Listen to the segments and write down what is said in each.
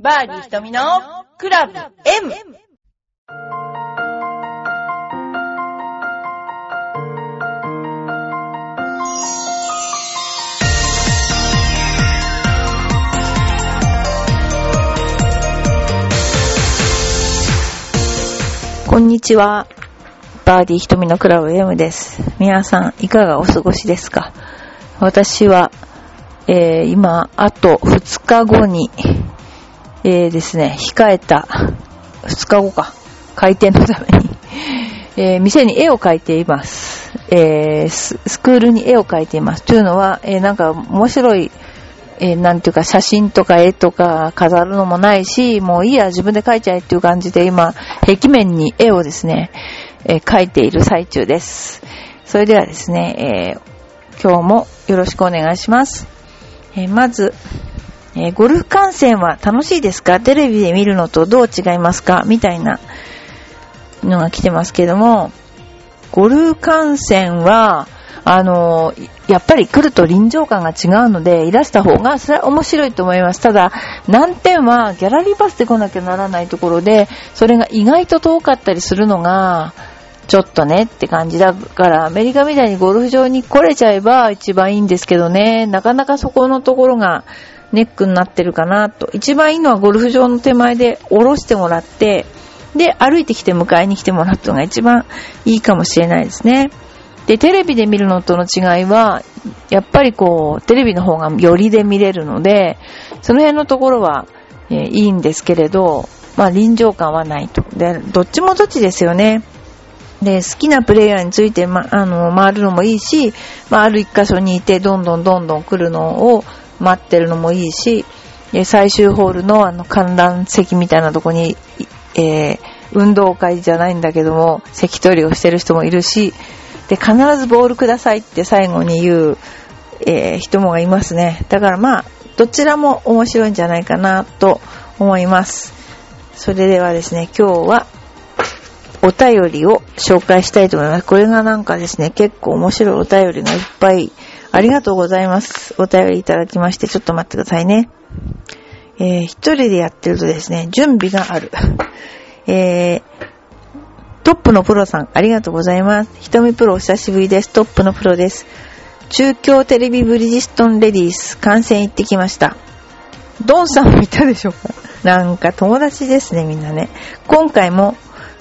バーディー瞳のクラブ M! こんにちは。バーディー瞳のクラブ M です。皆さん、いかがお過ごしですか？私は、えー今、あと2日後に、えーですね、控えた、2日後か、開店のために、えー店に絵を描いています。えースクールに絵を描いています。というのは、えーなんか面白い、えーなんていうか写真とか絵とか飾るのもないし、もういいや、自分で描いちゃえっていう感じで今、壁面に絵をですね、えー描いている最中です。それではですね、えー今日もよろしくお願いします。えーまず、えーゴルフ観戦は楽しいですか？テレビで見るのとどう違いますか？みたいなのが来てますけども、ゴルフ観戦は、あのーやっぱり来ると臨場感が違うので、いらした方が、それは面白いと思います。ただ、難点は、ギャラリーパスで来なきゃならないところで、それが意外と遠かったりするのが、ちょっとねって感じだから、アメリカみたいにゴルフ場に来れちゃえば一番いいんですけどね、なかなかそこのところがネックになってるかなと。一番いいのはゴルフ場の手前で降ろしてもらって、で、歩いてきて迎えに来てもらったのが一番いいかもしれないですね。で、テレビで見るのとの違いは、やっぱりこう、テレビの方がよりで見れるので、その辺のところは、えーいいんですけれど、まあ臨場感はないと。で、どっちもどっちですよね。で、好きなプレイヤーについて、ま、あの、回るのもいいし、まあ、ある一箇所にいて、どんどんどんどん来るのを待ってるのもいいし、最終ホールのあの観覧席みたいなとこに、えー運動会じゃないんだけども、席取りをしてる人もいるし、で、必ずボールくださいって最後に言う、えー人もいますね。だからまあ、どちらも面白いんじゃないかなと思います。それではですね、今日はお便りを紹介したいと思います。これがなんかですね、結構面白いお便りがいっぱいありがとうございます。お便りいただきまして、ちょっと待ってくださいね。えー一人でやってるとですね、準備がある。えートップのプロさん、ありがとうございます。ひとみプロお久しぶりです。トップのプロです。中京テレビブリヂストンレディース観戦行ってきました。ドンさんもいたでしょうか？なんか友達ですね、みんなね。今回も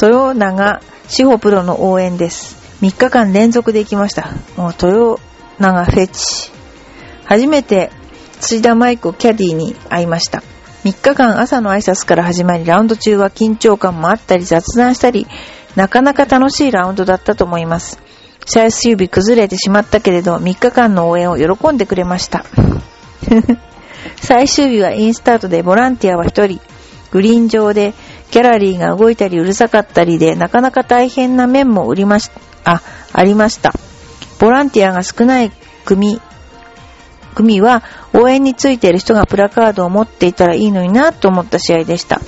豊永志保プロの応援です。3日間連続で行きました。もう豊永フェチ。初めて津田マイクキャディに会いました。3日間朝の挨拶から始まり、ラウンド中は緊張感もあったり雑談したり、なかなか楽しいラウンドだったと思います。最終日崩れてしまったけれど、3日間の応援を喜んでくれました。最終日はインスタートでボランティアは1人、グリーン上でギャラリーが動いたりうるさかったりで、なかなか大変な面も売りまし、あ、ありました。ボランティアが少ない組、組は応援についている人がプラカードを持っていたらいいのになと思った試合でした。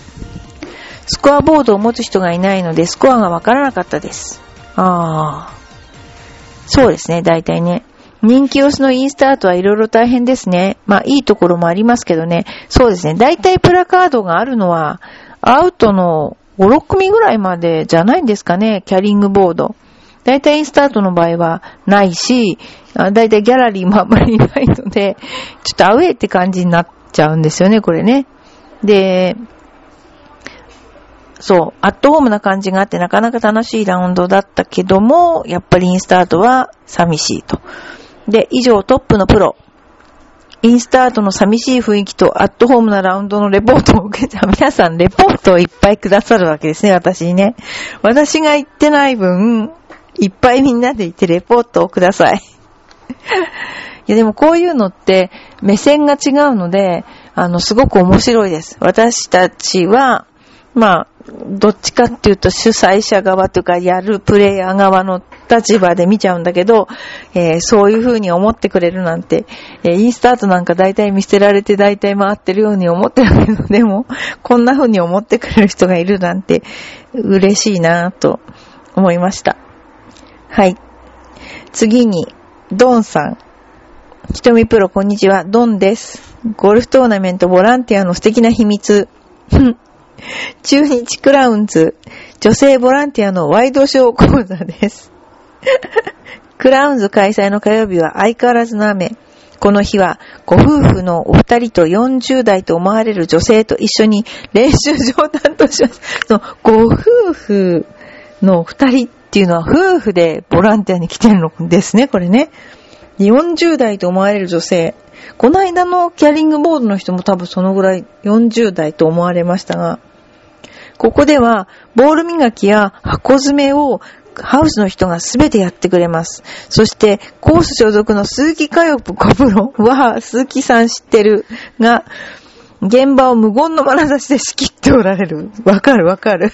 スコアボードを持つ人がいないのでスコアがわからなかったです。ああ。そうですね、大体ね。人気オスのインスタートはいろいろ大変ですね。まあいいところもありますけどね。そうですね。大体プラカードがあるのはアウトの5、6組ぐらいまでじゃないんですかね。キャリングボード。大体インスタートの場合はないし、あ大体ギャラリーもあんまりいないので、ちょっとアウェイって感じになっちゃうんですよね、これね。で、そう、アットホームな感じがあってなかなか楽しいラウンドだったけども、やっぱりインスタートは寂しいと。で、以上トップのプロ。インスタートの寂しい雰囲気とアットホームなラウンドのレポートを受けた皆さんレポートをいっぱいくださるわけですね、私にね。私が言ってない分、いっぱいみんなで言ってレポートをください。いやでもこういうのって目線が違うので、あの、すごく面白いです。私たちは、まあ、どっちかっていうと主催者側というかやるプレイヤー側の立場で見ちゃうんだけど、えーそういう風に思ってくれるなんて、えーインスタートなんか大体見捨てられて大体回ってるように思ってるけど、でも、こんな風に思ってくれる人がいるなんて嬉しいなぁと思いました。はい。次に、ドンさん。ひとみプロ、こんにちは。ドンです。ゴルフトーナメントボランティアの素敵な秘密。中日クラウンズ、女性ボランティアのワイドショー講座です。クラウンズ開催の火曜日は相変わらずの雨。この日は、ご夫婦のお二人と40代と思われる女性と一緒に練習場を担当します。その、ご夫婦のお二人っていうのは夫婦でボランティアに来てるのですね、これね。40代と思われる女性。この間のキャリングボードの人も多分そのぐらい40代と思われましたが、ここではボール磨きや箱詰めをハウスの人がすべてやってくれます。そして、コース所属の鈴木かよぷ小プロは、鈴木さん知ってるが、現場を無言の眼差しで仕切っておられる。わかるわかる。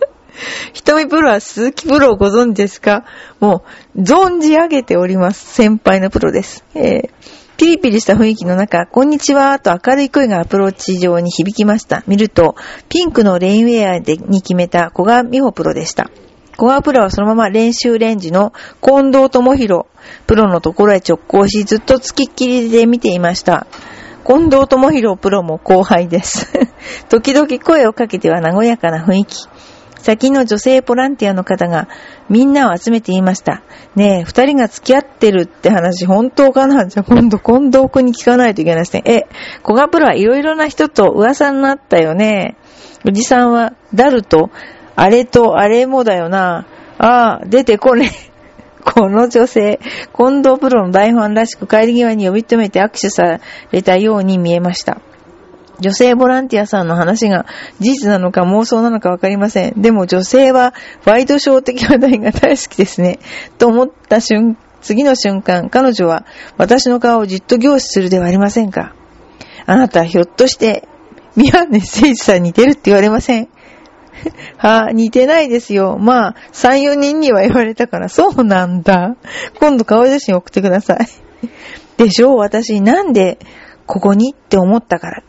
瞳プロは鈴木プロをご存知ですか？もう、存じ上げております。先輩のプロです。えーピリピリした雰囲気の中、こんにちはと明るい声がアプローチ上に響きました。見ると、ピンクのレインウェアでに決めた小川美穂プロでした。小川プロはそのまま練習レンジの近藤智弘プロのところへ直行し、ずっと付きっきりで見ていました。近藤智弘プロも後輩です。時々声をかけては和やかな雰囲気。先の女性ボランティアの方がみんなを集めて言いました。ねえ、二人が付き合ってるって話本当かな？じゃあ 今度近藤くんに聞かないといけないですね。え、小川プロはいろいろな人と噂になったよね。おじさんはダルと？あれとあれもだよな。ああ、出てこねえ。この女性、近藤プロの大ファンらしく帰り際に呼び止めて握手されたように見えました。女性ボランティアさんの話が事実なのか妄想なのかわかりません。でも女性はワイドショー的話題が大好きですね。と思った瞬、次の瞬間、彼女は私の顔をじっと凝視するではありませんか？あなたひょっとして、宮根誠司さん似てるって言われません？はあ、似てないですよ。まあ、3、4人には言われたから、そうなんだ。今度顔写真送ってください。でしょう？私、なんで、ここにって思ったから。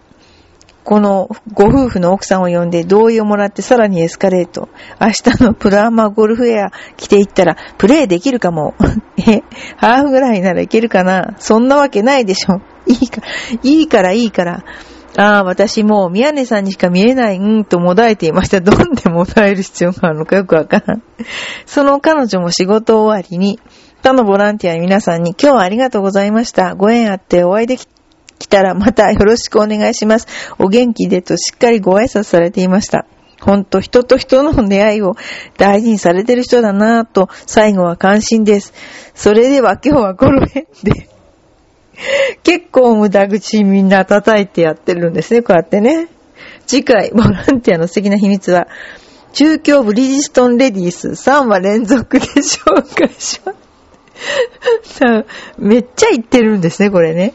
このご夫婦の奥さんを呼んで同意をもらってさらにエスカレート。明日のプラーマゴルフエア着ていったらプレイできるかも。え、ハーフぐらいならいけるかなそんなわけないでしょ。いいか、いいからいいから。ああ、私もう宮根さんにしか見えない、うんともだえていました。どんでもだえる必要があるのかよくわからん。その彼女も仕事終わりに、他のボランティアの皆さんに今日はありがとうございました。ご縁あってお会いでき来たらまたよろしくお願いします。お元気でとしっかりご挨拶されていました。ほんと人と人の出会いを大事にされてる人だなぁと最後は関心です。それでは今日はこの辺で。結構無駄口みんな叩いてやってるんですね、こうやってね。次回、ボランティアの素敵な秘密は、中京ブリヂストンレディース3話連続で紹介します。めっちゃ言ってるんですね、これね。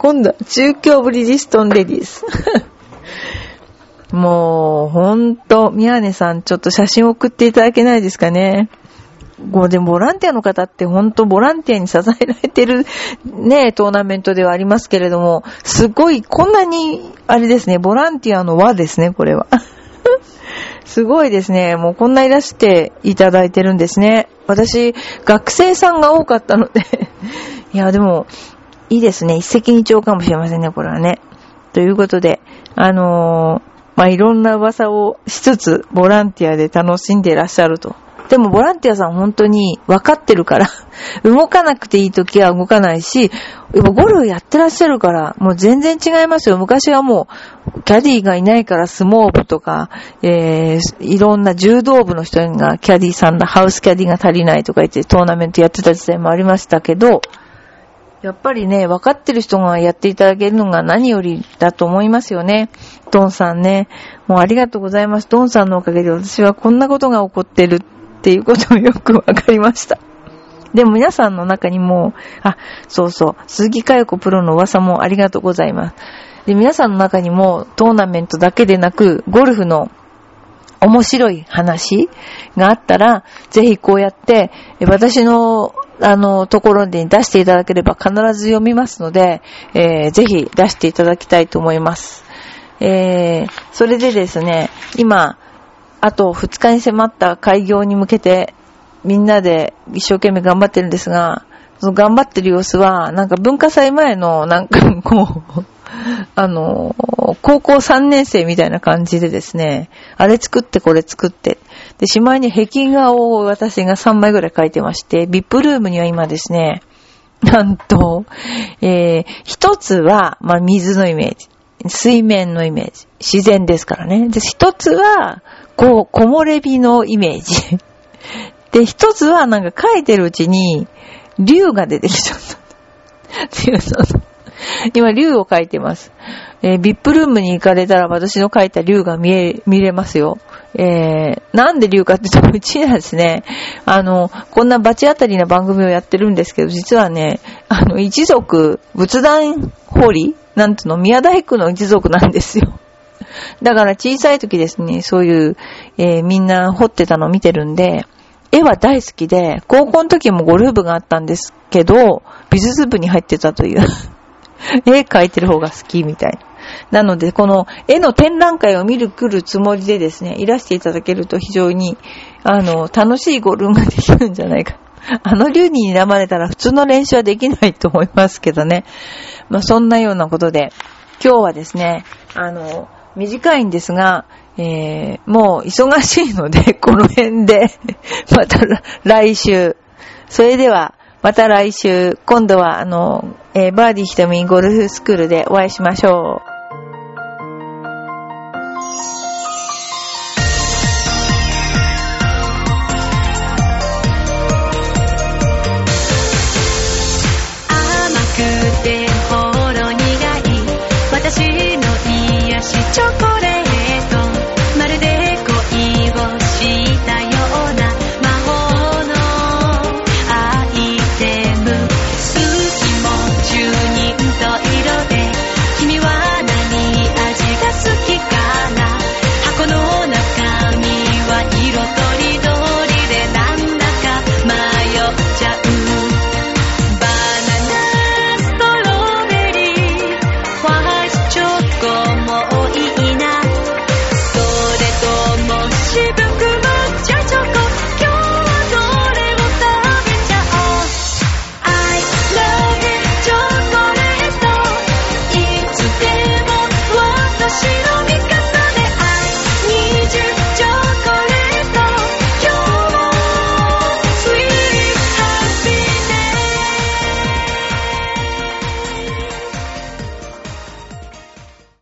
今度は中京ブリヂストンレディース。もう、ほんと、宮根さん、ちょっと写真送っていただけないですかね。もうでもボランティアの方って本当ボランティアに支えられてるね、トーナメントではありますけれども、すごい、こんなに、あれですね、ボランティアの輪ですね、これは。すごいですね。もうこんないらしていただいてるんですね。私、学生さんが多かったので。いや、でも、いいですね。一石二鳥かもしれませんね、これはね。ということで、あのーまあ、いろんな噂をしつつ、ボランティアで楽しんでいらっしゃると。でも、ボランティアさん本当に分かってるから、動かなくていい時は動かないし、ゴルフやってらっしゃるから、もう全然違いますよ。昔はもう、キャディーがいないから相撲部とか、えー、いろんな柔道部の人がキャディーさんだ、ハウスキャディーが足りないとか言ってトーナメントやってた時代もありましたけど、やっぱりね、分かってる人がやっていただけるのが何よりだと思いますよね。ドンさんね。もうありがとうございます。ドンさんのおかげで私はこんなことが起こってるっていうことがよくわかりました。でも皆さんの中にも、あ、そうそう、鈴木かよ子プロの噂もありがとうございます。で、皆さんの中にもトーナメントだけでなく、ゴルフの面白い話があったら、ぜひこうやって、私の、あの、ところで出していただければ必ず読みますので、えーぜひ出していただきたいと思います。えー、それでですね、今、あと2日に迫った開業に向けて、みんなで一生懸命頑張ってるんですが、その頑張ってる様子は、なんか文化祭前の、なんか こう、あの、高校3年生みたいな感じでですね、あれ作ってこれ作って。で、しまいに壁画を私が3枚ぐらい描いてまして、ビップルームには今ですね、なんと、えー、一つは、まあ、水のイメージ。水面のイメージ。自然ですからね。で、一つは、こう、木漏れ日のイメージ。で、一つはなんか書いてるうちに、竜が出てきちゃった。っていうの。今、竜を描いてます。えー、ビップルームに行かれたら私の描いた竜が見え、見れますよ。えー、なんで竜かって言うと、うちはですね、あの、こんな罰当たりな番組をやってるんですけど、実はね、あの、一族、仏壇掘りなんていうの、宮大工の一族なんですよ。だから小さい時ですね、そういう、えー、みんな掘ってたのを見てるんで、絵は大好きで、高校の時もゴルフ部があったんですけど、美術部に入ってたという 絵描いてる方が好きみたいな。なので、この絵の展覧会を見る来るつもりでですね、いらしていただけると非常に、あの、楽しいゴルフができるんじゃないか。あの竜に睨まれたら普通の練習はできないと思いますけどね。まあ、そんなようなことで、今日はですね、あの、短いんですが、えー、もう忙しいので、この辺でまた来週。それでは、また来週、今度はあの、えー、バーディーひとみゴルフスクールでお会いしましょう。私の癒しチョコ